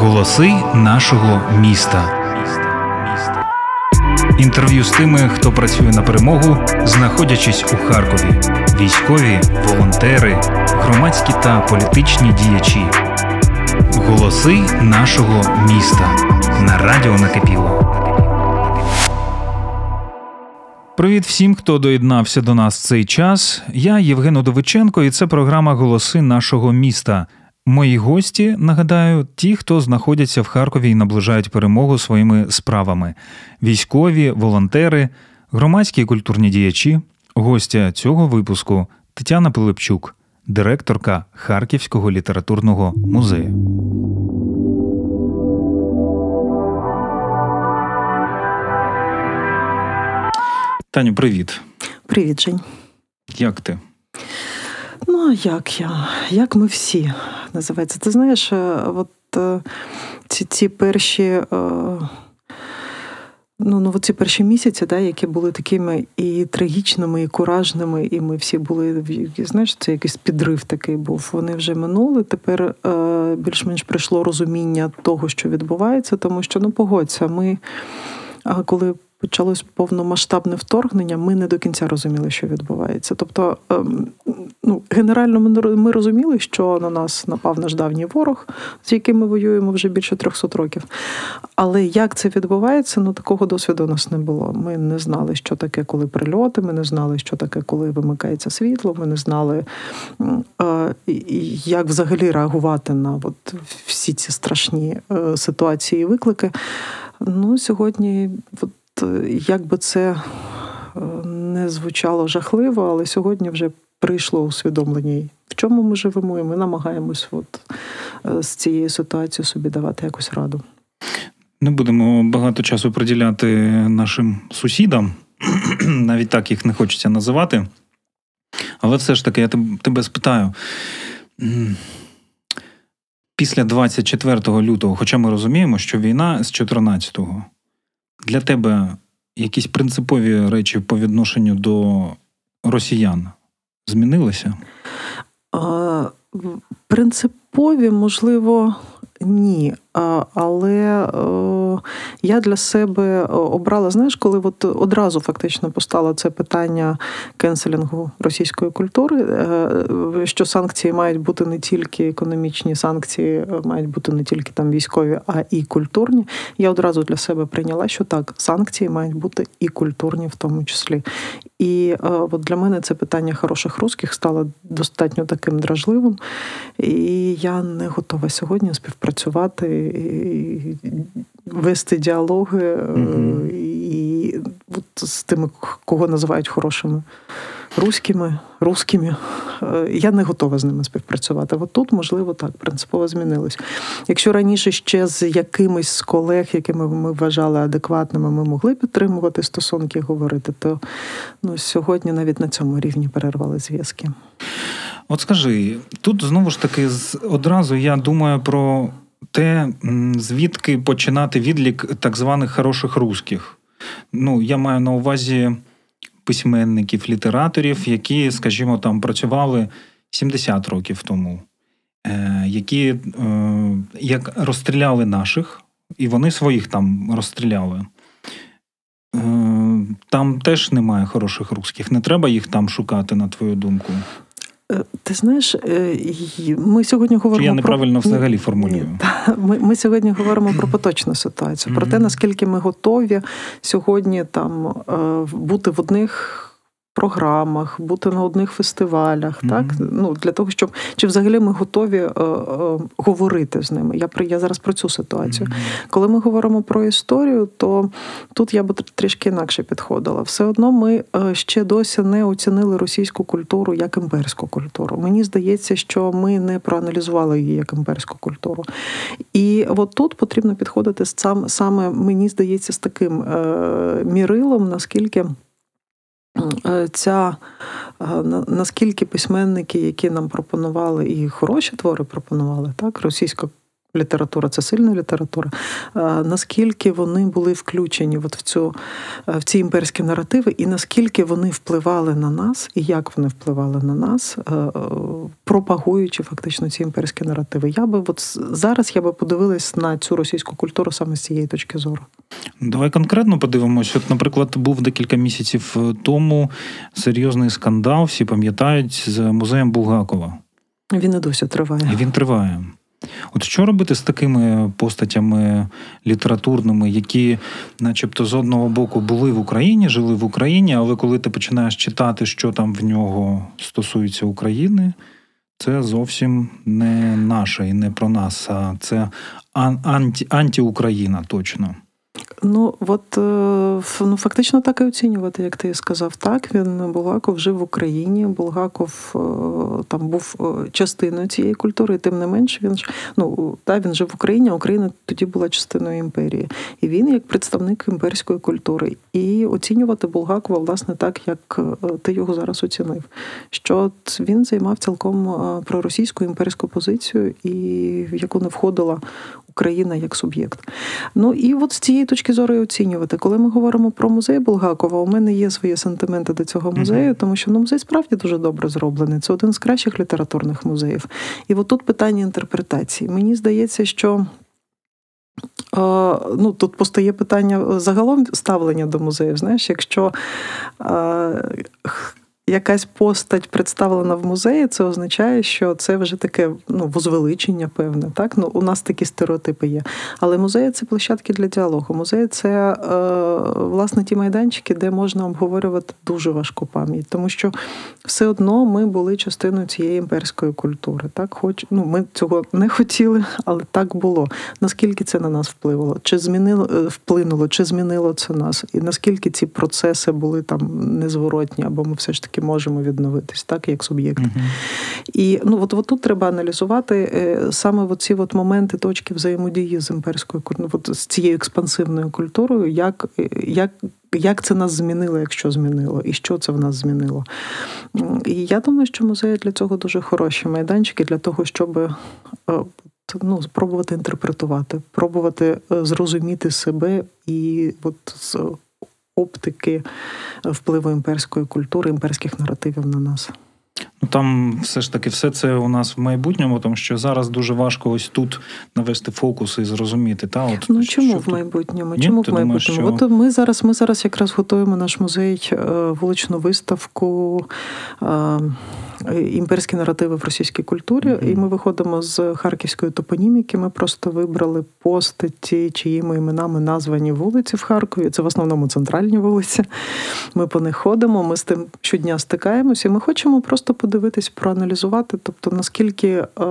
Голоси нашого міста. Інтерв'ю з тими, хто працює на перемогу, знаходячись у Харкові. Військові, волонтери, громадські та політичні діячі. Голоси нашого міста на радіо накипіло. Привіт всім, хто доєднався до нас в цей час. Я Євген Удовиченко, і це програма Голоси нашого міста. Мої гості, нагадаю, ті, хто знаходяться в Харкові і наближають перемогу своїми справами: військові, волонтери, громадські і культурні діячі. Гостя цього випуску Тетяна Пилипчук, директорка Харківського літературного музею. Таню, привіт. Привіт, Жень. Як ти? Ну, а як я? Як ми всі називається? Ти знаєш, е, от е, ці ці перші. Е, ну, ну, ці перші місяці, да, які були такими і трагічними, і куражними, і ми всі були знаєш, це якийсь підрив такий був. Вони вже минули. Тепер е, більш-менш прийшло розуміння того, що відбувається, тому що ну погодься, ми коли почалось повномасштабне вторгнення, ми не до кінця розуміли, що відбувається. Тобто, ем, ну, генерально ми розуміли, що на нас напав наш давній ворог, з яким ми воюємо вже більше 300 років. Але як це відбувається, ну такого досвіду у нас не було. Ми не знали, що таке, коли прильоти, ми не знали, що таке, коли вимикається світло, ми не знали, е, як взагалі реагувати на от всі ці страшні е, ситуації і виклики. Ну, сьогодні, от як би це е, не звучало жахливо, але сьогодні вже прийшло усвідомлення, в чому ми живемо, і ми намагаємось от е, з цією ситуацією собі давати якусь раду. Не будемо багато часу приділяти нашим сусідам, навіть так їх не хочеться називати. Але все ж таки, я тебе спитаю. Після 24 лютого, хоча ми розуміємо, що війна з 14-го, для тебе якісь принципові речі по відношенню до росіян змінилися? Принципові, можливо, ні. Але е, я для себе обрала, знаєш, коли от одразу фактично постало це питання кенселінгу російської культури, е, що санкції мають бути не тільки економічні санкції, мають бути не тільки там військові, а і культурні. Я одразу для себе прийняла, що так, санкції мають бути і культурні в тому числі. І е, от для мене це питання хороших русських стало достатньо таким дражливим, і я не готова сьогодні співпрацювати вести діалоги угу. і от з тими, кого називають хорошими руськими, русскими. Е, я не готова з ними співпрацювати. От тут, можливо, так принципово змінилось. Якщо раніше ще з якимись з колег, якими ми вважали адекватними, ми могли підтримувати стосунки, говорити, то ну, сьогодні навіть на цьому рівні перервали зв'язки. От скажи, тут знову ж таки одразу я думаю про те, звідки починати відлік так званих хороших русських. Ну, я маю на увазі письменників, літераторів, які, скажімо, там працювали 70 років тому, е, які е, як розстріляли наших, і вони своїх там розстріляли. Е, там теж немає хороших русських. Не треба їх там шукати, на твою думку. Е, ти знаєш, е, ми сьогодні говоримо. Чи я неправильно про... взагалі формулюю. Ми ми сьогодні говоримо про поточну ситуацію, про те, наскільки ми готові сьогодні там е, бути в одних програмах, бути на одних фестивалях, mm-hmm. так ну для того, щоб чи взагалі ми готові е, е, говорити з ними. Я я зараз про цю ситуацію. Mm-hmm. Коли ми говоримо про історію, то тут я би трішки інакше підходила. Все одно ми е, ще досі не оцінили російську культуру як імперську культуру. Мені здається, що ми не проаналізували її як імперську культуру. І от тут потрібно підходити сам саме мені здається з таким е, мірилом, наскільки. Е, ця е, наскільки письменники, які нам пропонували, і хороші твори пропонували, так, російська література це сильна література. Наскільки вони були включені от в цю в ці імперські наративи, і наскільки вони впливали на нас, і як вони впливали на нас, пропагуючи фактично ці імперські наративи? Я би от зараз я би подивилась на цю російську культуру саме з цієї точки зору. Давай конкретно подивимося. От, наприклад, був декілька місяців тому серйозний скандал, всі пам'ятають з музеєм Булгакова. Він і досі триває. І Він триває. От що робити з такими постатями літературними, які, начебто, з одного боку були в Україні, жили в Україні, але коли ти починаєш читати, що там в нього стосується України, це зовсім не наше і не про нас, а це анті, антіукраїна точно. Ну от е, ну фактично так і оцінювати, як ти сказав. Так він Булгаков жив в Україні. Булгаков е, там був е, частиною цієї культури, тим не менш він ж ну та він жив в Україні. Україна тоді була частиною імперії, і він як представник імперської культури. І оцінювати Булгакова власне так, як ти його зараз оцінив. Що він займав цілком проросійську імперську позицію, і в яку не входила Україна як суб'єкт. Ну і от з цієї точки зору і оцінювати, коли ми говоримо про музей Булгакова, у мене є свої сентименти до цього музею, тому що ну, музей справді дуже добре зроблений. Це один з кращих літературних музеїв. І от тут питання інтерпретації. Мені здається, що. Ну, Тут постає питання загалом ставлення до музеїв. Знаєш, якщо якась постать представлена в музеї, це означає, що це вже таке ну, возвеличення, певне. Так? Ну, У нас такі стереотипи є. Але музеї це площадки для діалогу. Музеї це е, власне ті майданчики, де можна обговорювати дуже важку пам'ять. Тому що все одно ми були частиною цієї імперської культури. Так? Хоч ну, Ми цього не хотіли, але так було. Наскільки це на нас впливало? Чи змінило е, вплинуло, чи змінило це нас? І наскільки ці процеси були там незворотні, або ми все ж таки можемо відновитись, так як суб'єкт. Uh-huh. І ну от, от тут треба аналізувати е, саме оці от моменти точки взаємодії з імперською ну, от з цією експансивною культурою, як, е, як. Як це нас змінило, якщо змінило, і що це в нас змінило? І я думаю, що музеї для цього дуже хороші майданчики для того, щоб е, ну, спробувати інтерпретувати, пробувати зрозуміти себе і от оптики впливу імперської культури, імперських наративів на нас. Ну там все ж таки все це у нас в майбутньому, тому що зараз дуже важко ось тут навести фокус і зрозуміти. Та от ну чому що в майбутньому? Ні? Чому Ти в майбутньому? Думаєш, що... От ми зараз ми зараз якраз готуємо наш музей е, вуличну виставку. Імперські наративи в російській культурі, mm-hmm. і ми виходимо з харківської топоніміки. Ми просто вибрали постаті, чиїми іменами названі вулиці в Харкові. Це в основному центральні вулиці. Ми по них ходимо. Ми з тим щодня стикаємося. і Ми хочемо просто подивитись, проаналізувати, тобто наскільки е,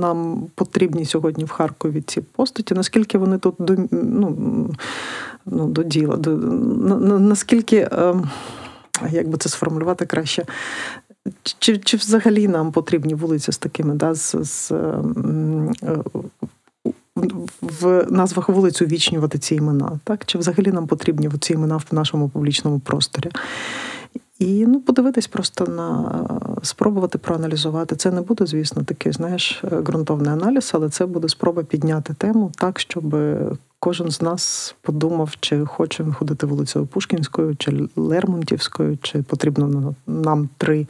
нам потрібні сьогодні в Харкові ці постаті, наскільки вони тут до ну, ну, до діла, до, на, наскільки. Е, як би це сформулювати краще? Чи чи взагалі нам потрібні вулиці з такими, да, з, з е, в назвах вулиць увічнювати ці імена? Так? Чи взагалі нам потрібні ці імена в нашому публічному просторі? І ну, подивитись просто на спробувати проаналізувати. Це не буде, звісно, такий, знаєш, ґрунтовний аналіз, але це буде спроба підняти тему так, щоб кожен з нас подумав, чи хоче ходити вулицею Пушкінською, чи Лермонтівською, чи потрібно нам три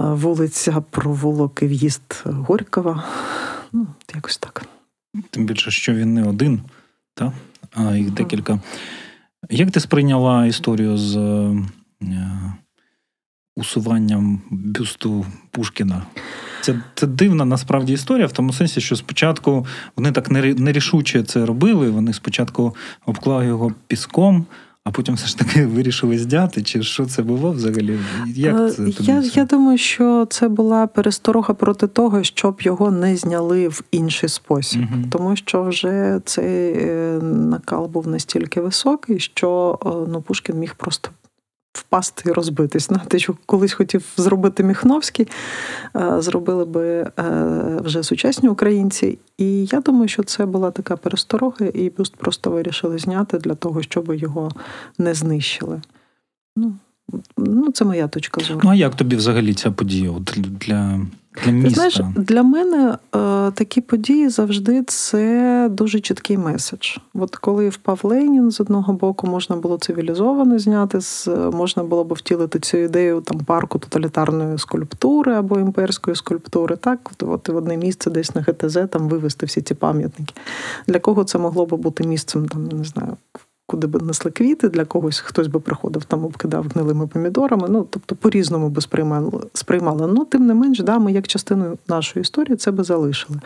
вулиця, провулок і в'їзд Горького. Ну, якось так. Тим більше, що він не один, та? а їх декілька. Як ти сприйняла історію з е, усуванням бюсту Пушкіна? Це це дивна насправді історія в тому сенсі, що спочатку вони так нерішуче це робили. Вони спочатку обклали його піском. А потім все ж таки вирішили здяти, чи що це було взагалі? Як е, це я я думаю, що це була пересторога проти того, щоб його не зняли в інший спосіб, угу. тому що вже цей е, накал був настільки високий, що е, ну Пушкін міг просто впасти і розбитись. На те, що колись хотів зробити Міхновський, е, зробили би е, вже сучасні українці. І я думаю, що це була така пересторога, і бюст просто вирішили зняти для того, щоб його не знищили. Ну, Ну, це моя точка зору. Ну а як тобі взагалі ця подія? От Для для міста? Ти знаєш, для мене е, такі події завжди це дуже чіткий меседж. От коли впав Ленін, з одного боку можна було цивілізовано зняти, можна було б втілити цю ідею там парку тоталітарної скульптури або імперської скульптури, так от в одне місце десь на ГТЗ там вивести всі ці пам'ятники. Для кого це могло би бути місцем, там не знаю, куди б несли квіти, для когось хтось би приходив, там обкидав гнилими помідорами. Ну, тобто по-різному би сприймали. сприймали. Ну, тим не менш, да, ми як частину нашої історії це би залишили.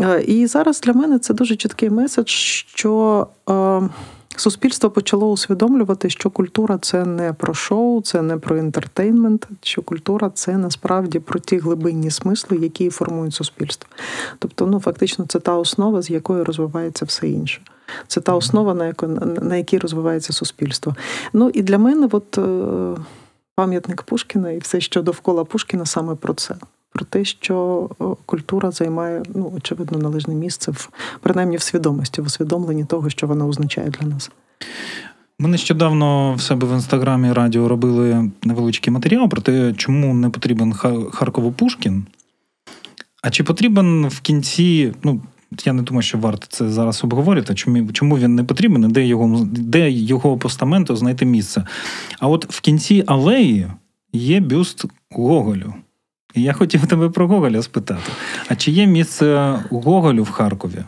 Е, і зараз для мене це дуже чіткий меседж, що. Е, суспільство почало усвідомлювати, що культура це не про шоу, це не про інтертейнмент, що культура це насправді про ті глибинні смисли, які формують суспільство. Тобто, ну фактично, це та основа, з якої розвивається все інше. Це та основа, на яку на якій розвивається суспільство. Ну і для мене, от е, пам'ятник Пушкіна і все, що довкола Пушкіна, саме про це. Про те, що е, культура займає ну очевидно належне місце в принаймні в свідомості, в усвідомленні того, що вона означає для нас. Ми нещодавно в себе в інстаграмі радіо робили невеличкий матеріал про те, чому не потрібен Харкову Пушкін. А чи потрібен в кінці, ну я не думаю, що варто це зараз обговорити. Чому чому він не потрібен, де його де його постаменту знайти місце? А от в кінці алеї є бюст Гоголю. І я хотів тебе про Гоголя спитати: а чи є місце Гоголю в Харкові?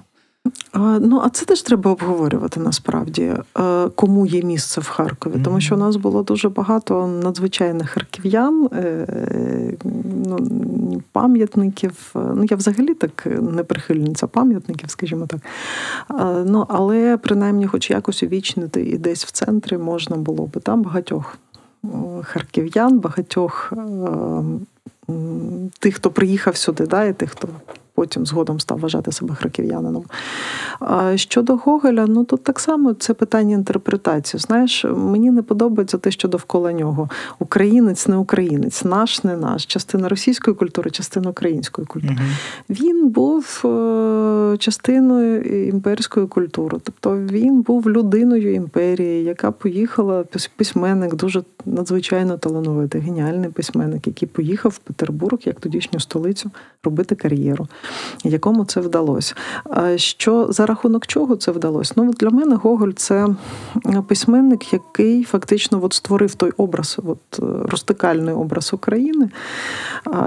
Ну, а це теж треба обговорювати насправді, е, кому є місце в Харкові. Тому що у нас було дуже багато надзвичайних харків'ян, е, ну, пам'ятників. Ну, я взагалі так не прихильниця пам'ятників, скажімо так. Ну, Але принаймні, хоч якось увічнити і десь в центрі можна було би там багатьох харків'ян, багатьох тих, хто приїхав сюди, да, і тих, хто потім згодом став вважати себе харків'янином. Щодо Гоголя, ну тут так само це питання інтерпретації. Знаєш, мені не подобається те, що довкола нього. Українець, не українець, наш, не наш, частина російської культури, частина української культури. Угу. Він був е, частиною імперської культури. Тобто він був людиною імперії, яка поїхала, письменник, дуже надзвичайно талановитий, геніальний письменник, який поїхав в Петербург як тодішню столицю робити кар'єру якому це вдалося. Що за рахунок чого це вдалося? Ну для мене Гоголь це письменник, який фактично от створив той образ, от розтикальний образ України.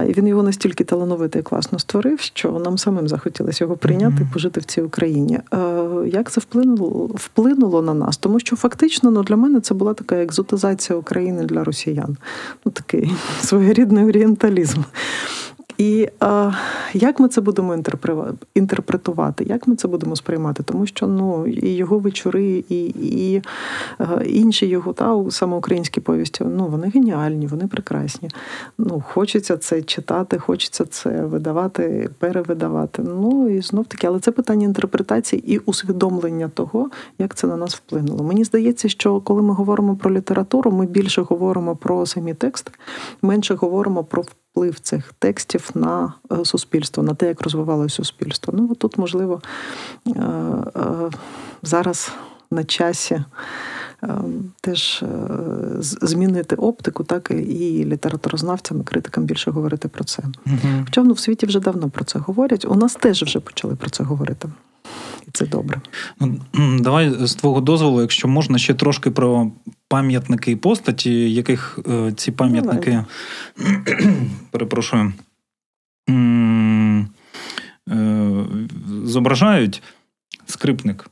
І він його настільки талановитий і класно створив, що нам самим захотілося його прийняти і пожити в цій Україні. Як це вплинуло вплинуло на нас? Тому що фактично ну, для мене це була така екзотизація України для росіян. Ну такий своєрідний орієнталізм. І е, як ми це будемо інтерпретувати, як ми це будемо сприймати? Тому що ну і його вечори, і і е, інші його та саме українські повісті, ну вони геніальні, вони прекрасні. Ну, Хочеться це читати, хочеться це видавати, перевидавати. Ну і знов таки, але це питання інтерпретації і усвідомлення того, як це на нас вплинуло. Мені здається, що коли ми говоримо про літературу, ми більше говоримо про самі тексти, менше говоримо про вплив цих текстів на е, суспільство, на те, як розвивалося суспільство. Ну тут, можливо, е, е, зараз на часі. Теж змінити оптику, так і літературознавцям, і критикам більше говорити про це. Хоча ну, в світі вже давно про це говорять. У нас теж вже почали про це говорити. І це добре. Ну, Давай з твого дозволу, якщо можна, ще трошки про пам'ятники і постаті, яких е, ці пам'ятники перепрошую. Е, зображають скрипник.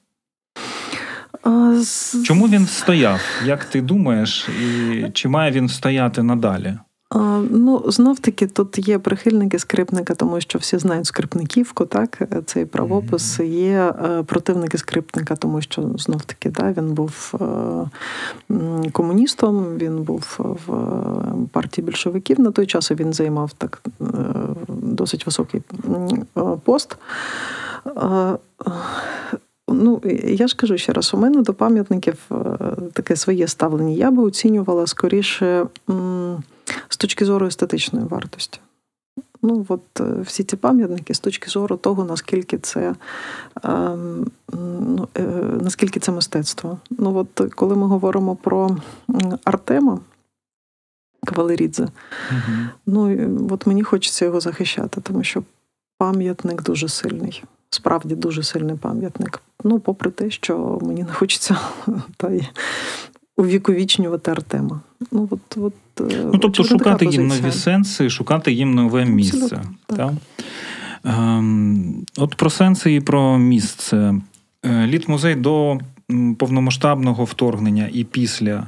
Чому він стояв? Як ти думаєш, і чи має він стояти надалі? Ну, знов таки тут є прихильники скрипника, тому що всі знають скрипниківку, так цей правопис. Є е, противники скрипника, тому що знов таки да, він був е, комуністом, він був в партії більшовиків на той час. Він займав так е, досить високий пост. Ну, я ж кажу ще раз, у мене до пам'ятників таке своє ставлення. Я би оцінювала скоріше з точки зору естетичної вартості. Ну, от е, всі ці пам'ятники з точки зору того, наскільки це ем, ну, е, наскільки це мистецтво. Ну, от коли ми говоримо про Артема, Кавалерідзе. Угу. Ну, от мені хочеться його захищати, тому що пам'ятник дуже сильний. Справді дуже сильний пам'ятник. Ну, попри те, що мені не хочеться та й увіковічнювати Артема. Ну, от, от, е, ну тобто шукати їм нові сенси, шукати їм нове місце. Абсолютно, так. Так? Ем, От про сенси і про місце. Е, Літ-музей до повномасштабного вторгнення і після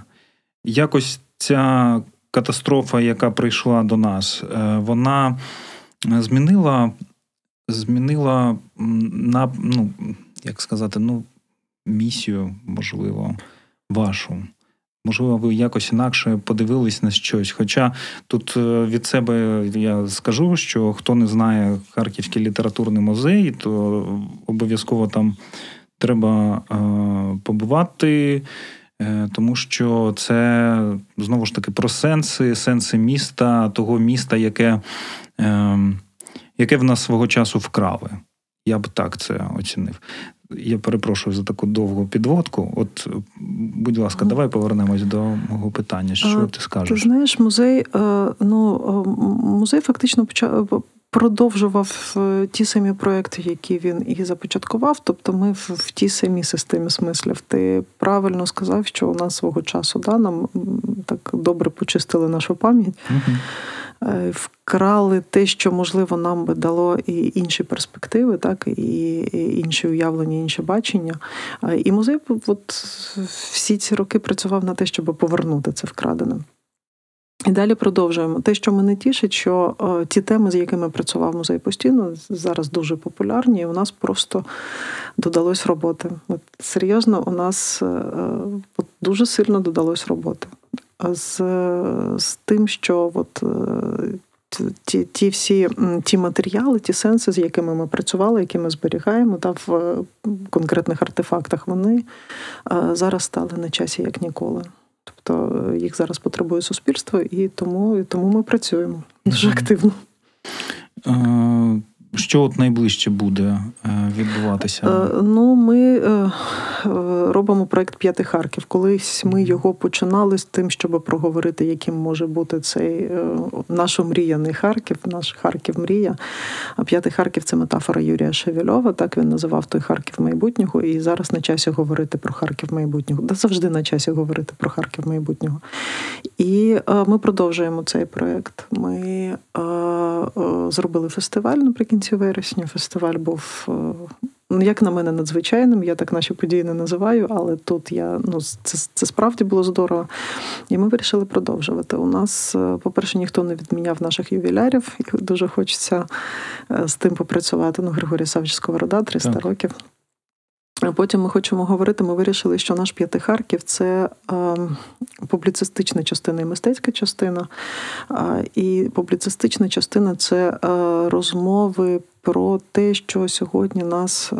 якось ця катастрофа, яка прийшла до нас, е, вона змінила змінила на, ну, як сказати, ну, місію, можливо, вашу. Можливо, ви якось інакше подивились на щось. Хоча тут е, від себе я скажу, що хто не знає Харківський літературний музей, то обов'язково там треба е, побувати, е, тому що це знову ж таки про сенси, сенси міста, того міста, яке, яке в нас свого часу вкрали. Я б так це оцінив. Я перепрошую за таку довгу підводку. От, будь ласка, давай повернемось до мого питання. Що ти скажеш? Ти знаєш, музей е, ну музей фактично почав. Продовжував е, ті самі проекти, які він і започаткував. Тобто, ми в, в тій самій системі смислів. Ти правильно сказав, що у нас свого часу да, нам так добре почистили нашу пам'ять. Угу. Е, вкрали те, що можливо нам би дало і інші перспективи, так і інші уявлення, інші бачення. Е, і музей от всі ці роки працював на те, щоб повернути це вкрадене. І далі продовжуємо. Те, що мене тішить, що е, ті теми, з якими працював музей постійно, зараз дуже популярні, і у нас просто додалось роботи. От Серйозно, у нас от, дуже сильно додалось роботи з з тим, що от, е, ті ті всі ті матеріали, ті сенси, з якими ми працювали, які ми зберігаємо, та в е, конкретних артефактах, вони е, зараз стали на часі як ніколи. Тобто їх зараз потребує суспільство, і тому, і тому ми працюємо дуже активно. Що от найближче буде е, відбуватися? Е, ну, ми е, робимо проект П'ятий Харків. Колись ми його починали з тим, щоб проговорити, яким може бути цей наш омріяний Харків, наш Харків Мрія. А п'ятий Харків це метафора Юрія Шевельова. Так він називав той Харків майбутнього. І зараз на часі говорити про Харків майбутнього. Да завжди на часі говорити про Харків майбутнього. І ми продовжуємо цей проект. Ми зробили фестиваль наприкінці наприкінці вересня. Фестиваль був, е, ну, як на мене, надзвичайним. Я так наші події не називаю, але тут я ну це це справді було здорово. І ми вирішили продовжувати. У нас, е, по-перше, ніхто не відміняв наших ювілярів, і дуже хочеться е, з тим попрацювати. Ну, Григорій Савич Сковорода, 300 так. років. Потім ми хочемо говорити. Ми вирішили, що наш п'ятий Харків це е, публіцистична частина і мистецька частина. І публіцистична частина це е, розмови про те, що сьогодні нас е,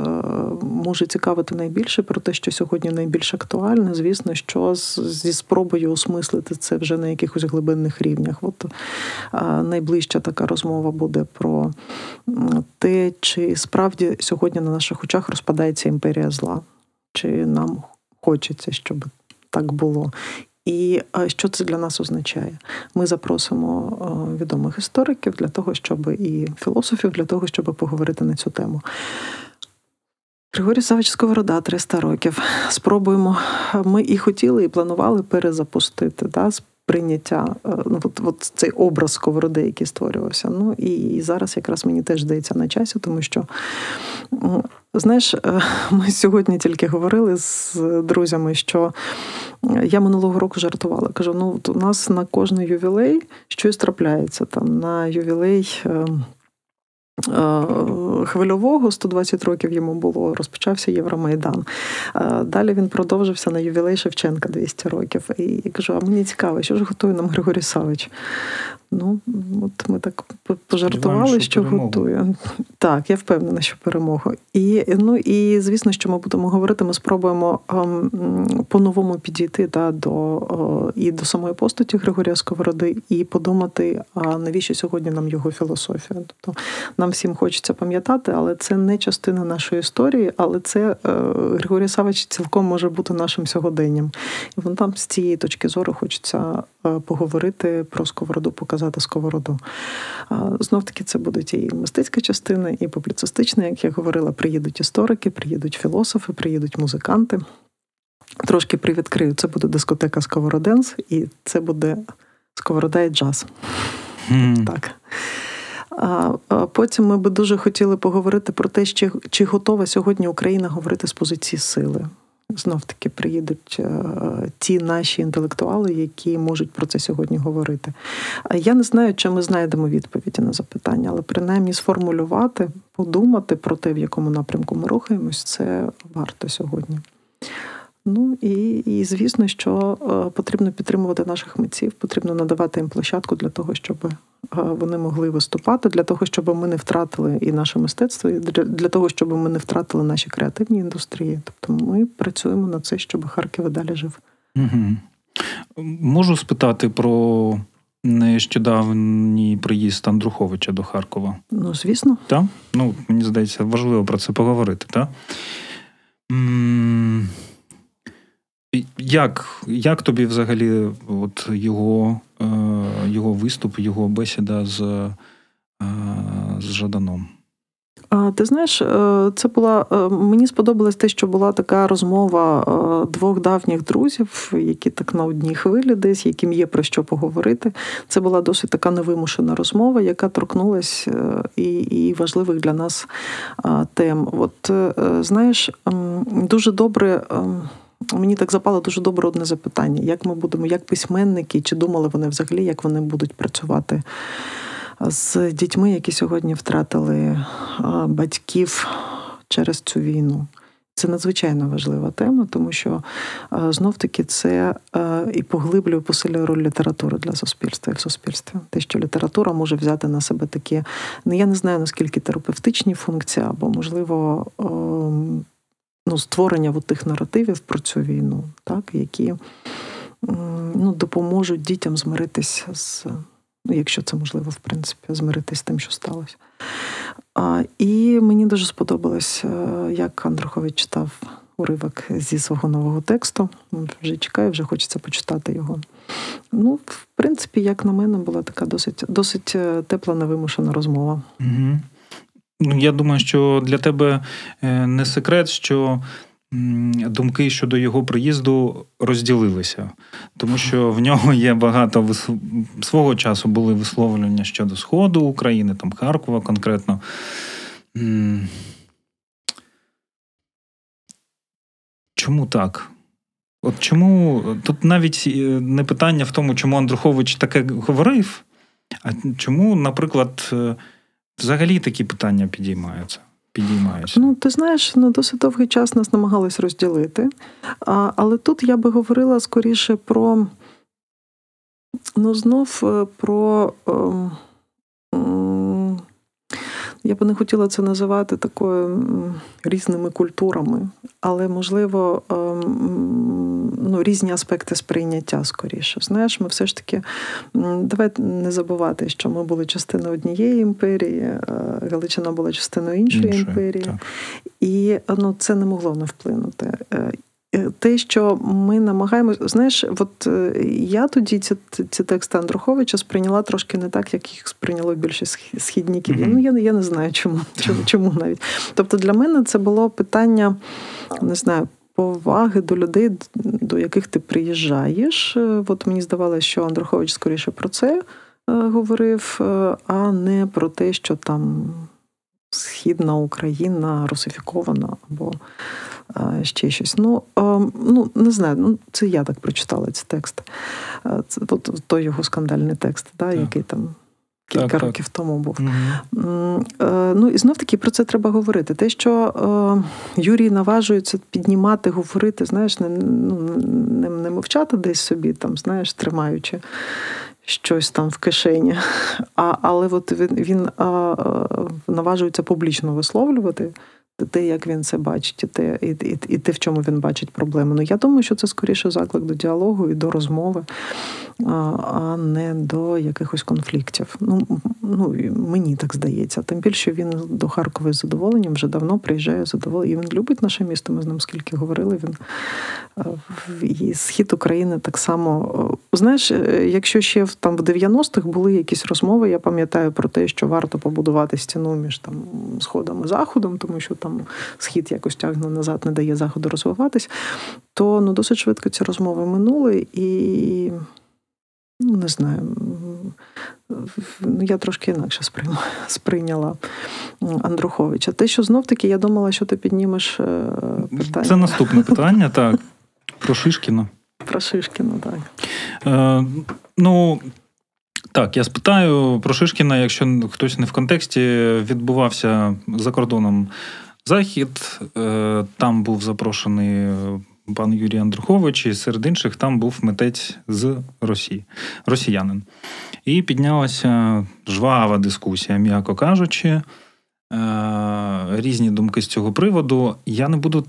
може цікавити найбільше, про те, що сьогодні найбільш актуальне, звісно, що зі спробою осмислити це вже на якихось глибинних рівнях. От е, найближча така розмова буде про те, чи справді сьогодні на наших очах розпадається імперія зла, чи нам хочеться, щоб так було. І що це для нас означає? Ми запросимо відомих істориків для того, щоб і філософів для того, щоб поговорити на цю тему. Григорій Савич Сковорода 300 років. Спробуємо. Ми і хотіли, і планували перезапустити да, прийняття, ну, от, от цей образ сковороди, який створювався. Ну і зараз якраз мені теж здається на часі, тому що Знаєш, е, ми сьогодні тільки говорили з друзями, що я минулого року жартувала. Кажу: ну у нас на кожний ювілей щось трапляється там на ювілей. Е, хвильового 120 років йому було, розпочався Євромайдан. Е, далі він продовжився на ювілей Шевченка 200 років. І я кажу: а мені цікаво, що ж готує нам Григорій Савич? Ну, от ми так пожартували, що готує. Так, я впевнена, що перемогу. І ну і звісно, що ми будемо говорити. Ми спробуємо ем, по-новому підійти да, до о, і до самої постаті Григорія Сковороди, і подумати, а навіщо сьогодні нам його філософія. Тобто нам всім хочеться пам'ятати, але це не частина нашої історії, але це е, Григорій Савич цілком може бути нашим сьогоденням. І вон там з цієї точки зору хочеться е, поговорити про сковороду, показати сковороду. Знов таки, це буде і мистецька частина, і публіцистична, як я говорила, приїдуть історики, приїдуть філософи, приїдуть музиканти. Трошки привідкрию, це буде дискотека Сковороденс, і це буде Сковорода і джаз. Mm. Так. А Потім ми би дуже хотіли поговорити про те, чи готова сьогодні Україна говорити з позиції сили. Знов таки приїдуть е, ті наші інтелектуали, які можуть про це сьогодні говорити. Я не знаю, чи ми знайдемо відповіді на запитання, але принаймні сформулювати, подумати про те, в якому напрямку ми рухаємось, це варто сьогодні. Ну і, і звісно, що е, потрібно підтримувати наших митців, потрібно надавати їм площадку для того, щоб е, вони могли виступати, для того, щоб ми не втратили і наше мистецтво, і для, для того, щоб ми не втратили наші креативні індустрії. Тобто ми працюємо на це, щоб Харків далі жив. Угу. Можу спитати про нещодавній приїзд Андруховича до Харкова? Ну, звісно. Так? Ну, мені здається, важливо про це поговорити, так? Як як тобі взагалі от його е, його виступ, його бесіда з е, з Жаданом? А, Ти знаєш, е, це була мені сподобалось те, що була така розмова двох давніх друзів, які так на одній хвилі, десь яким є про що поговорити. Це була досить така невимушена розмова, яка торкнулась і і важливих для нас тем. От знаєш, дуже добре. Мені так запало дуже добре одне запитання: як ми будемо, як письменники, чи думали вони взагалі, як вони будуть працювати з дітьми, які сьогодні втратили батьків через цю війну? Це надзвичайно важлива тема, тому що знов таки це і поглиблює посилює роль літератури для суспільства і в суспільстві. Те, що література може взяти на себе такі, ну я не знаю наскільки терапевтичні функції, або можливо ем, ну, створення от тих наративів про цю війну, так, які ну, допоможуть дітям змиритися з, ну, якщо це можливо, в принципі, змиритися з тим, що сталося. А, І мені дуже сподобалось, е, як Андрухович читав уривок зі свого нового тексту. Вже чекаю, вже хочеться почитати його. Ну, в принципі, як на мене, була така досить досить е, тепла, невимушена розмова. Угу. Ну, я думаю, що для тебе е, не секрет, що думки щодо його приїзду розділилися, тому що в нього є багато свого часу були висловлення щодо Сходу України, там Харкова конкретно. Чому так? От чому тут навіть е, не питання в тому, чому Андрухович таке говорив, а чому, наприклад, е, Взагалі такі питання підіймаються. Підіймаються. Ну, ти знаєш, на досить довгий час нас намагались розділити. А, Але тут я би говорила скоріше про ну, знов е, про. Ем, я би не хотіла це називати такою різними культурами, але можливо ем, ну, різні аспекти сприйняття скоріше. Знаєш, ми все ж таки давай не забувати, що ми були частиною однієї імперії, Галичина була частиною іншої, іншої імперії, так. і ну, це не могло не вплинути. Е, Е, те, що ми намагаємося, знаєш, от е, я тоді ці ці тексти Андруховича сприйняла трошки не так, як їх сприйняло більшість східників. Mm-hmm. Ну я я не знаю, чому, чому чому навіть. Тобто для мене це було питання, не знаю. Поваги до людей, до яких ти приїжджаєш. Е, от мені здавалося, що Андрухович скоріше про це говорив, а не про те, що там Східна Україна русифікована або ще щось. Ну ну не знаю, ну це я так прочитала ці тексти. Це от, той його скандальний текст, да, який там. Кілька так, років так. тому був. Угу. Ну і знов таки про це треба говорити. Те, що е, Юрій наважується піднімати, говорити, знаєш, не ну, не, не мовчати десь собі, там, знаєш, тримаючи щось там в кишені. А, Але от він він а, наважується публічно висловлювати те, як він це бачить, і те, і, і, і те, в чому він бачить проблему. Ну я думаю, що це скоріше заклик до діалогу і до розмови, а не до якихось конфліктів. Ну ну мені так здається. Тим більше він до Харкова з задоволенням вже давно приїжджає задоволенням. І Він любить наше місто. Ми з ним скільки говорили. Він і схід України так само. Знаєш, е, якщо ще в там в 90-х були якісь розмови, я пам'ятаю про те, що варто побудувати стіну між там сходом і заходом, тому що там схід якось тягне назад, не дає заходу розвиватись, то ну досить швидко ці розмови минули і. Ну, не знаю, ну, я трошки інакше сприйняла Андруховича. Те, що знов таки я думала, що ти піднімеш е, питання. Це наступне питання, так. Про Шишкіна. Про Шишкіна, так. Е, Ну, так, я спитаю про Шишкіна, якщо хтось не в контексті, відбувався за кордоном захід. Е, Там був запрошений пан Юрій Андрухович, і серед інших там був митець з Росії, росіянин. І піднялася жвава дискусія, м'яко кажучи, е, різні думки з цього приводу. Я не буду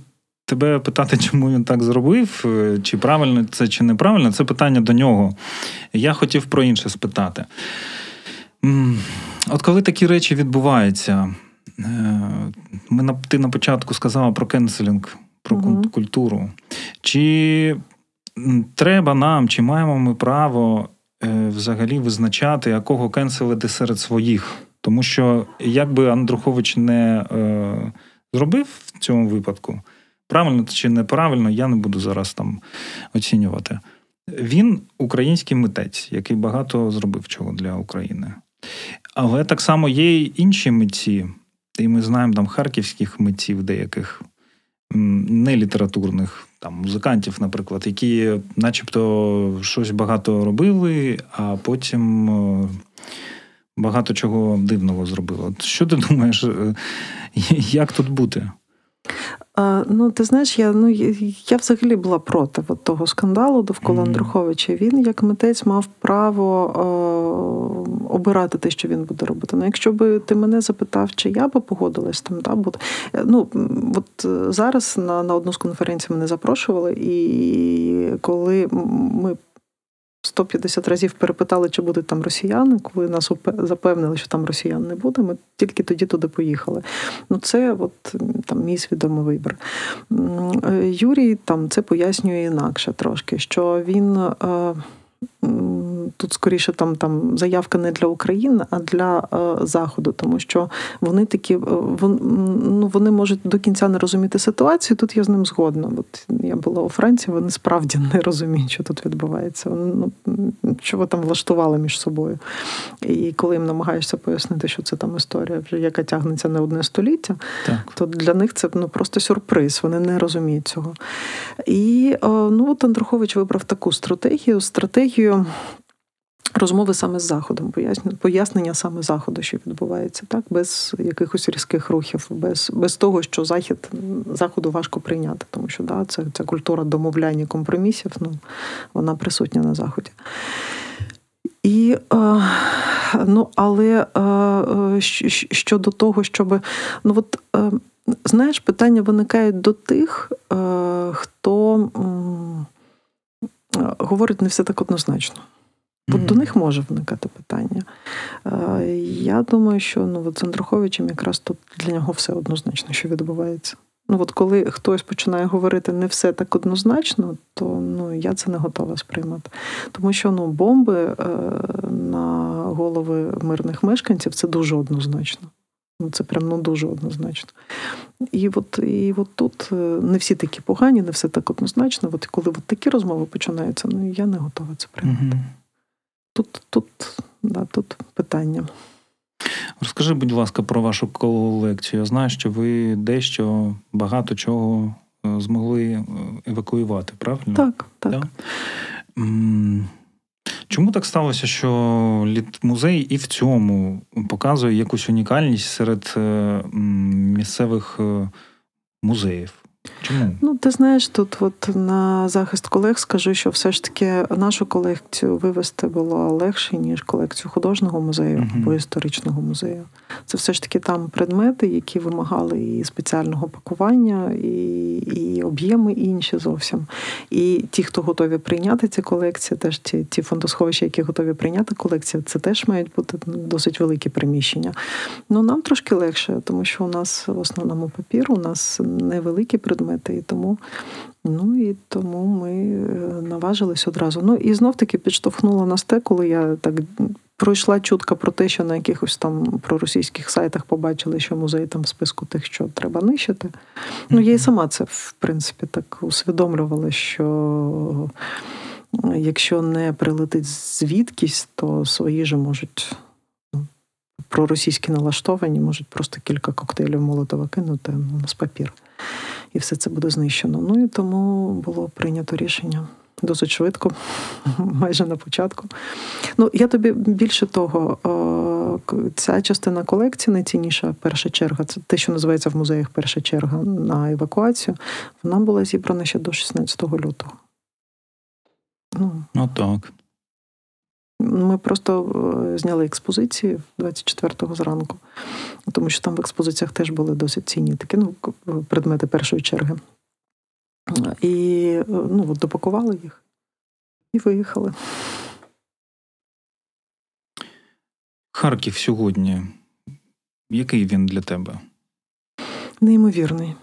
тебе питати, чому він так зробив, е, чи правильно це, чи неправильно. Це питання до нього. Я хотів про інше спитати. От коли такі речі відбуваються, е, ми ти на початку сказала про кенселінг про угу. культуру. Чи треба нам, чи маємо ми право е, взагалі визначати, якого кенселити серед своїх? Тому що як би Андрухович не е, зробив в цьому випадку, правильно чи неправильно, я не буду зараз там оцінювати. Він український митець, який багато зробив чого для України. Але так само є й інші митці, і ми знаємо там харківських митців деяких, не літературних там музикантів, наприклад, які, начебто, щось багато робили, а потім е, багато чого дивного зробили. Що ти думаєш, е, як тут бути? А, Ну, ти знаєш, я ну я взагалі була проти от того скандалу довкола mm-hmm. Андруховича. Він як митець мав право е, обирати те, що він буде робити. Ну, якщо би ти мене запитав, чи я би погодилась там, да, бо ну от зараз на, на одну з конференцій мене запрошували, і коли ми 150 разів перепитали, чи будуть там росіяни. Коли нас запевнили, що там росіян не буде, ми тільки тоді туди поїхали. Ну, це от там мій свідомий вибір. Е, Юрій там це пояснює інакше трошки, що він. Е, тут скоріше там там заявка не для України, а для е, Заходу, тому що вони такі е, вон, ну, вони можуть до кінця не розуміти ситуацію. Тут я з ним згодна. От я була у Франції, вони справді не розуміють, що тут відбувається. Ну, Що ви там влаштували між собою. І коли їм намагаєшся пояснити, що це там історія, вже яка тягнеться не одне століття, так. то для них це ну, просто сюрприз. Вони не розуміють цього. І е, ну, от Андрухович вибрав таку стратегію. стратегію Розмови саме з заходом, пояснення саме заходу, що відбувається, так без якихось різких рухів, без без того, що захід заходу важко прийняти, тому що да, це ця культура домовляння компромісів, ну вона присутня на заході. І, е, ну, Але е, щодо того, щоб ну от е, знаєш, питання виникають до тих, хто говорить не все так однозначно. От до них може виникати питання. Е, я думаю, що ну, от з Андруховичем якраз тут для нього все однозначно, що відбувається. Ну, от коли хтось починає говорити не все так однозначно, то ну, я це не готова сприймати. Тому що ну, бомби е, на голови мирних мешканців це дуже однозначно. Ну, Це прям ну, дуже однозначно. І от і от тут е, не всі такі погані, не все так однозначно. От коли от такі розмови починаються, ну я не готова це приймати. Угу. Тут, тут, да, тут питання. Розкажи, будь ласка, про вашу колекцію. Я знаю, що ви дещо багато чого е, змогли е, евакуювати, правильно? Так, так. Да? Чому так сталося, що літмузей і в цьому показує якусь унікальність серед е, місцевих музеїв? Чому? Ну, ти знаєш, тут от на захист колег скажу, що все ж таки нашу колекцію вивести було легше, ніж колекцію художнього музею uh-huh. або історичного музею. Це все ж таки там предмети, які вимагали і спеціального пакування, і і об'єми інші зовсім. І ті, хто готові прийняти ці колекції, теж ті ті фондосховища, які готові прийняти колекцію, це теж мають бути досить великі приміщення. Ну нам трошки легше, тому що у нас в основному папір, у нас невеликі предмети, і тому. Ну і тому ми е, наважились одразу. Ну і знов таки підштовхнуло нас те, коли я так пройшла чутка про те, що на якихось там проросійських сайтах побачили, що музей там в списку тих, що треба нищити. Ну я і сама це в принципі так усвідомлювала, що якщо не прилетить звідкись, то свої же можуть. Ну, проросійські налаштовані можуть просто кілька коктейлів Молотова кинути ну, з папір і все це буде знищено. Ну і тому було прийнято рішення досить швидко, майже на початку. Ну, я тобі більше того, ця частина колекції найцінніша перша черга, це те, що називається в музеях перша черга на евакуацію, вона була зібрана ще до 16 лютого. Ну, ну так. Ми просто е, зняли експозиції 24-го зранку, тому що там в експозиціях теж були досить цінні такі ну, предмети першої черги. І е, ну, от допакували їх і виїхали. Харків сьогодні. Який він для тебе? Неймовірний.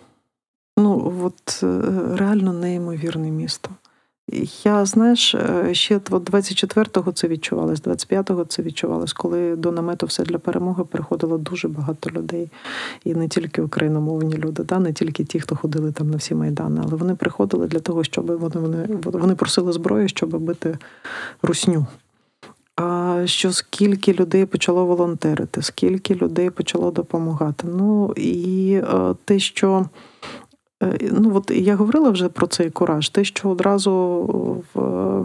Ну, от е, реально неймовірне місто. Я знаєш, е, ще 24-го це відчувалось, 25-го це відчувалось, коли до намету все для перемоги приходило дуже багато людей, і не тільки україномовні люди, да, не тільки ті, хто ходили там на всі майдани, але вони приходили для того, щоб вони вони, вони просили зброю, щоб бити русню. А що скільки людей почало волонтерити, скільки людей почало допомагати? Ну і е, те, що ну от я говорила вже про цей кураж. Те, що одразу в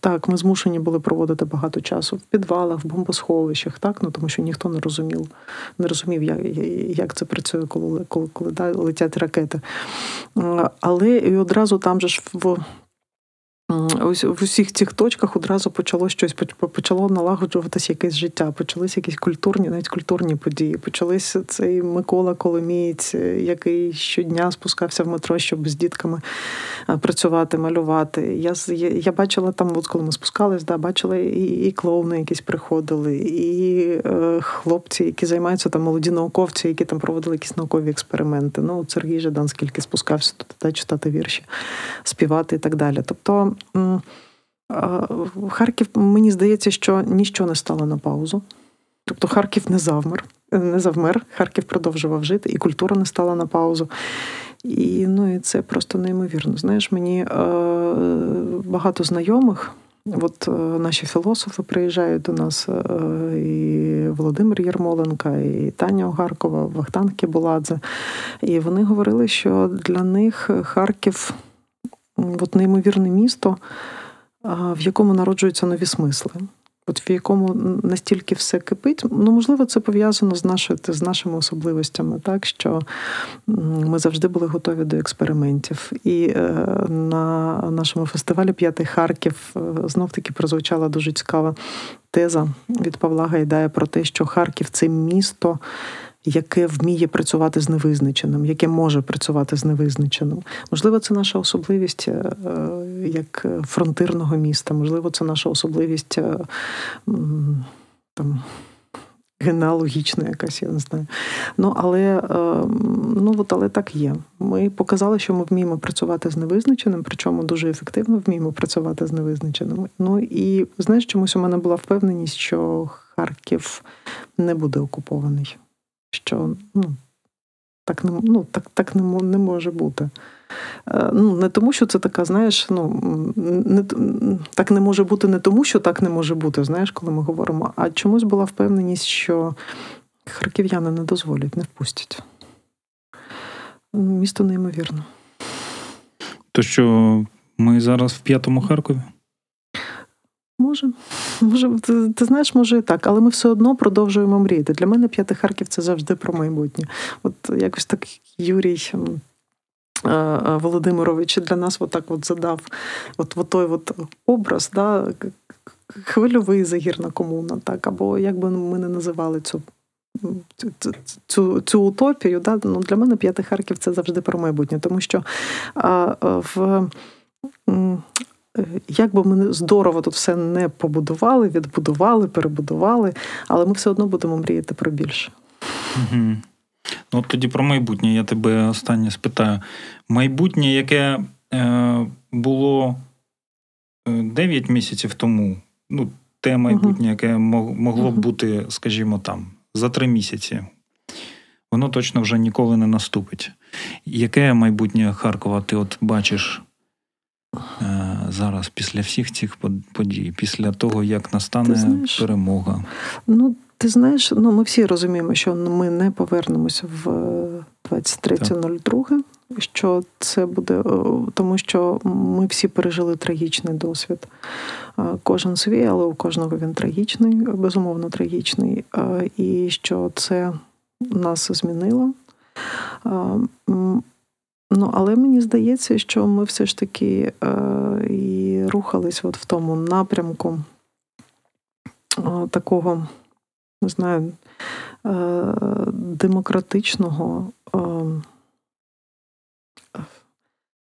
так, ми змушені були проводити багато часу в підвалах, в бомбосховищах, так ну тому що ніхто не розумів, не розумів, як як це працює, коли коли, коли да, летять ракети. Але і одразу там же ж в Ось в усіх цих точках одразу почало щось почало налагоджуватися якесь життя, почалися якісь культурні, навіть культурні події. Почалися цей Микола Коломієць, який щодня спускався в метро, щоб з дітками працювати, малювати. Я я, бачила там, от коли ми спускались, да, бачила і і клоуни, якісь приходили, і е, хлопці, які займаються там молоді науковці, які там проводили якісь наукові експерименти. Ну, Сергій Жадан скільки спускався туди читати вірші, співати і так далі. Тобто. Харків, мені здається, що ніщо не стало на паузу. Тобто Харків не завмер, не завмер, Харків продовжував жити, і культура не стала на паузу. І ну, і це просто неймовірно. Знаєш, мені е, багато знайомих. От е, наші філософи приїжджають до нас, е, і Володимир Єрмоленка, і Таня Огаркова, Вахтан Кібуладзе. І вони говорили, що для них Харків от неймовірне місто, в якому народжуються нові смисли. От в якому настільки все кипить, ну можливо, це пов'язано з нашою з нашими особливостями, так що ми завжди були готові до експериментів. І е, на нашому фестивалі П'ятий Харків е, знов таки прозвучала дуже цікава теза від Павла Гайдая про те, що Харків це місто яке вміє працювати з невизначеним, яке може працювати з невизначеним. Можливо, це наша особливість е, як фронтирного міста, можливо, це наша особливість е, там. Генеалогічна якась, я не знаю. Ну, але е, ну, от, але так є. Ми показали, що ми вміємо працювати з невизначеним, причому дуже ефективно вміємо працювати з невизначеним. Ну і знаєш, чомусь у мене була впевненість, що Харків не буде окупований що ну, так не ну, так, так не, не може бути. Е, ну, Не тому, що це така, знаєш, ну не так не може бути не тому, що так не може бути, знаєш, коли ми говоримо, а чомусь була впевненість, що харків'яни не дозволять, не впустять. Місто неймовірно. То що ми зараз в п'ятому Харкові? Може, може, ти, ти знаєш, може і так, але ми все одно продовжуємо мріяти. Для мене п'ятий Харків це завжди про майбутнє. От якось так Юрій Володимирович для нас отак от задав от, от той от образ, да, хвильовий загірна комуна, так, або як би ми не називали цю цю цю, цю утопію. Да? Ну, Для мене п'ятий Харків це завжди про майбутнє, тому що а, в. Як би ми здорово тут все не побудували, відбудували, перебудували, але ми все одно будемо мріяти про більше. Угу. Ну, Тоді про майбутнє я тебе останнє спитаю. Майбутнє, яке е, було 9 е, місяців тому, ну, те майбутнє, яке могло б бути, скажімо, там, за три місяці, воно точно вже ніколи не наступить. Яке майбутнє Харкова ти от бачиш е, зараз після всіх цих подій, після того, як настане знаєш, перемога? Ну, ти знаєш, ну ми всі розуміємо, що ми не повернемося в 23.02, що це буде, тому що ми всі пережили трагічний досвід. Кожен свій, але у кожного він трагічний, безумовно трагічний. І що це нас змінило. Ну, але мені здається, що ми все ж таки і рухались от в тому напрямку такого не знаю, е, демократичного. Е,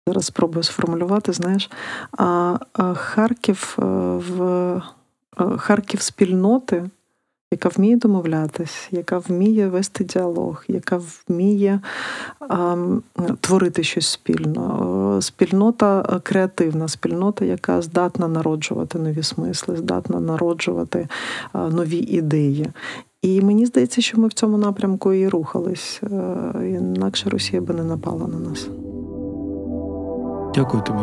зараз спробую сформулювати, знаєш, а Харків е, в Харків спільноти, яка вміє домовлятись, яка вміє вести діалог, яка вміє а, творити щось спільно. Спільнота креативна, спільнота, яка здатна народжувати нові смисли, здатна народжувати а, нові ідеї. І мені здається, що ми в цьому напрямку і рухались. Інакше Росія би не напала на нас. Дякую тобі.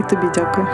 І тобі дякую.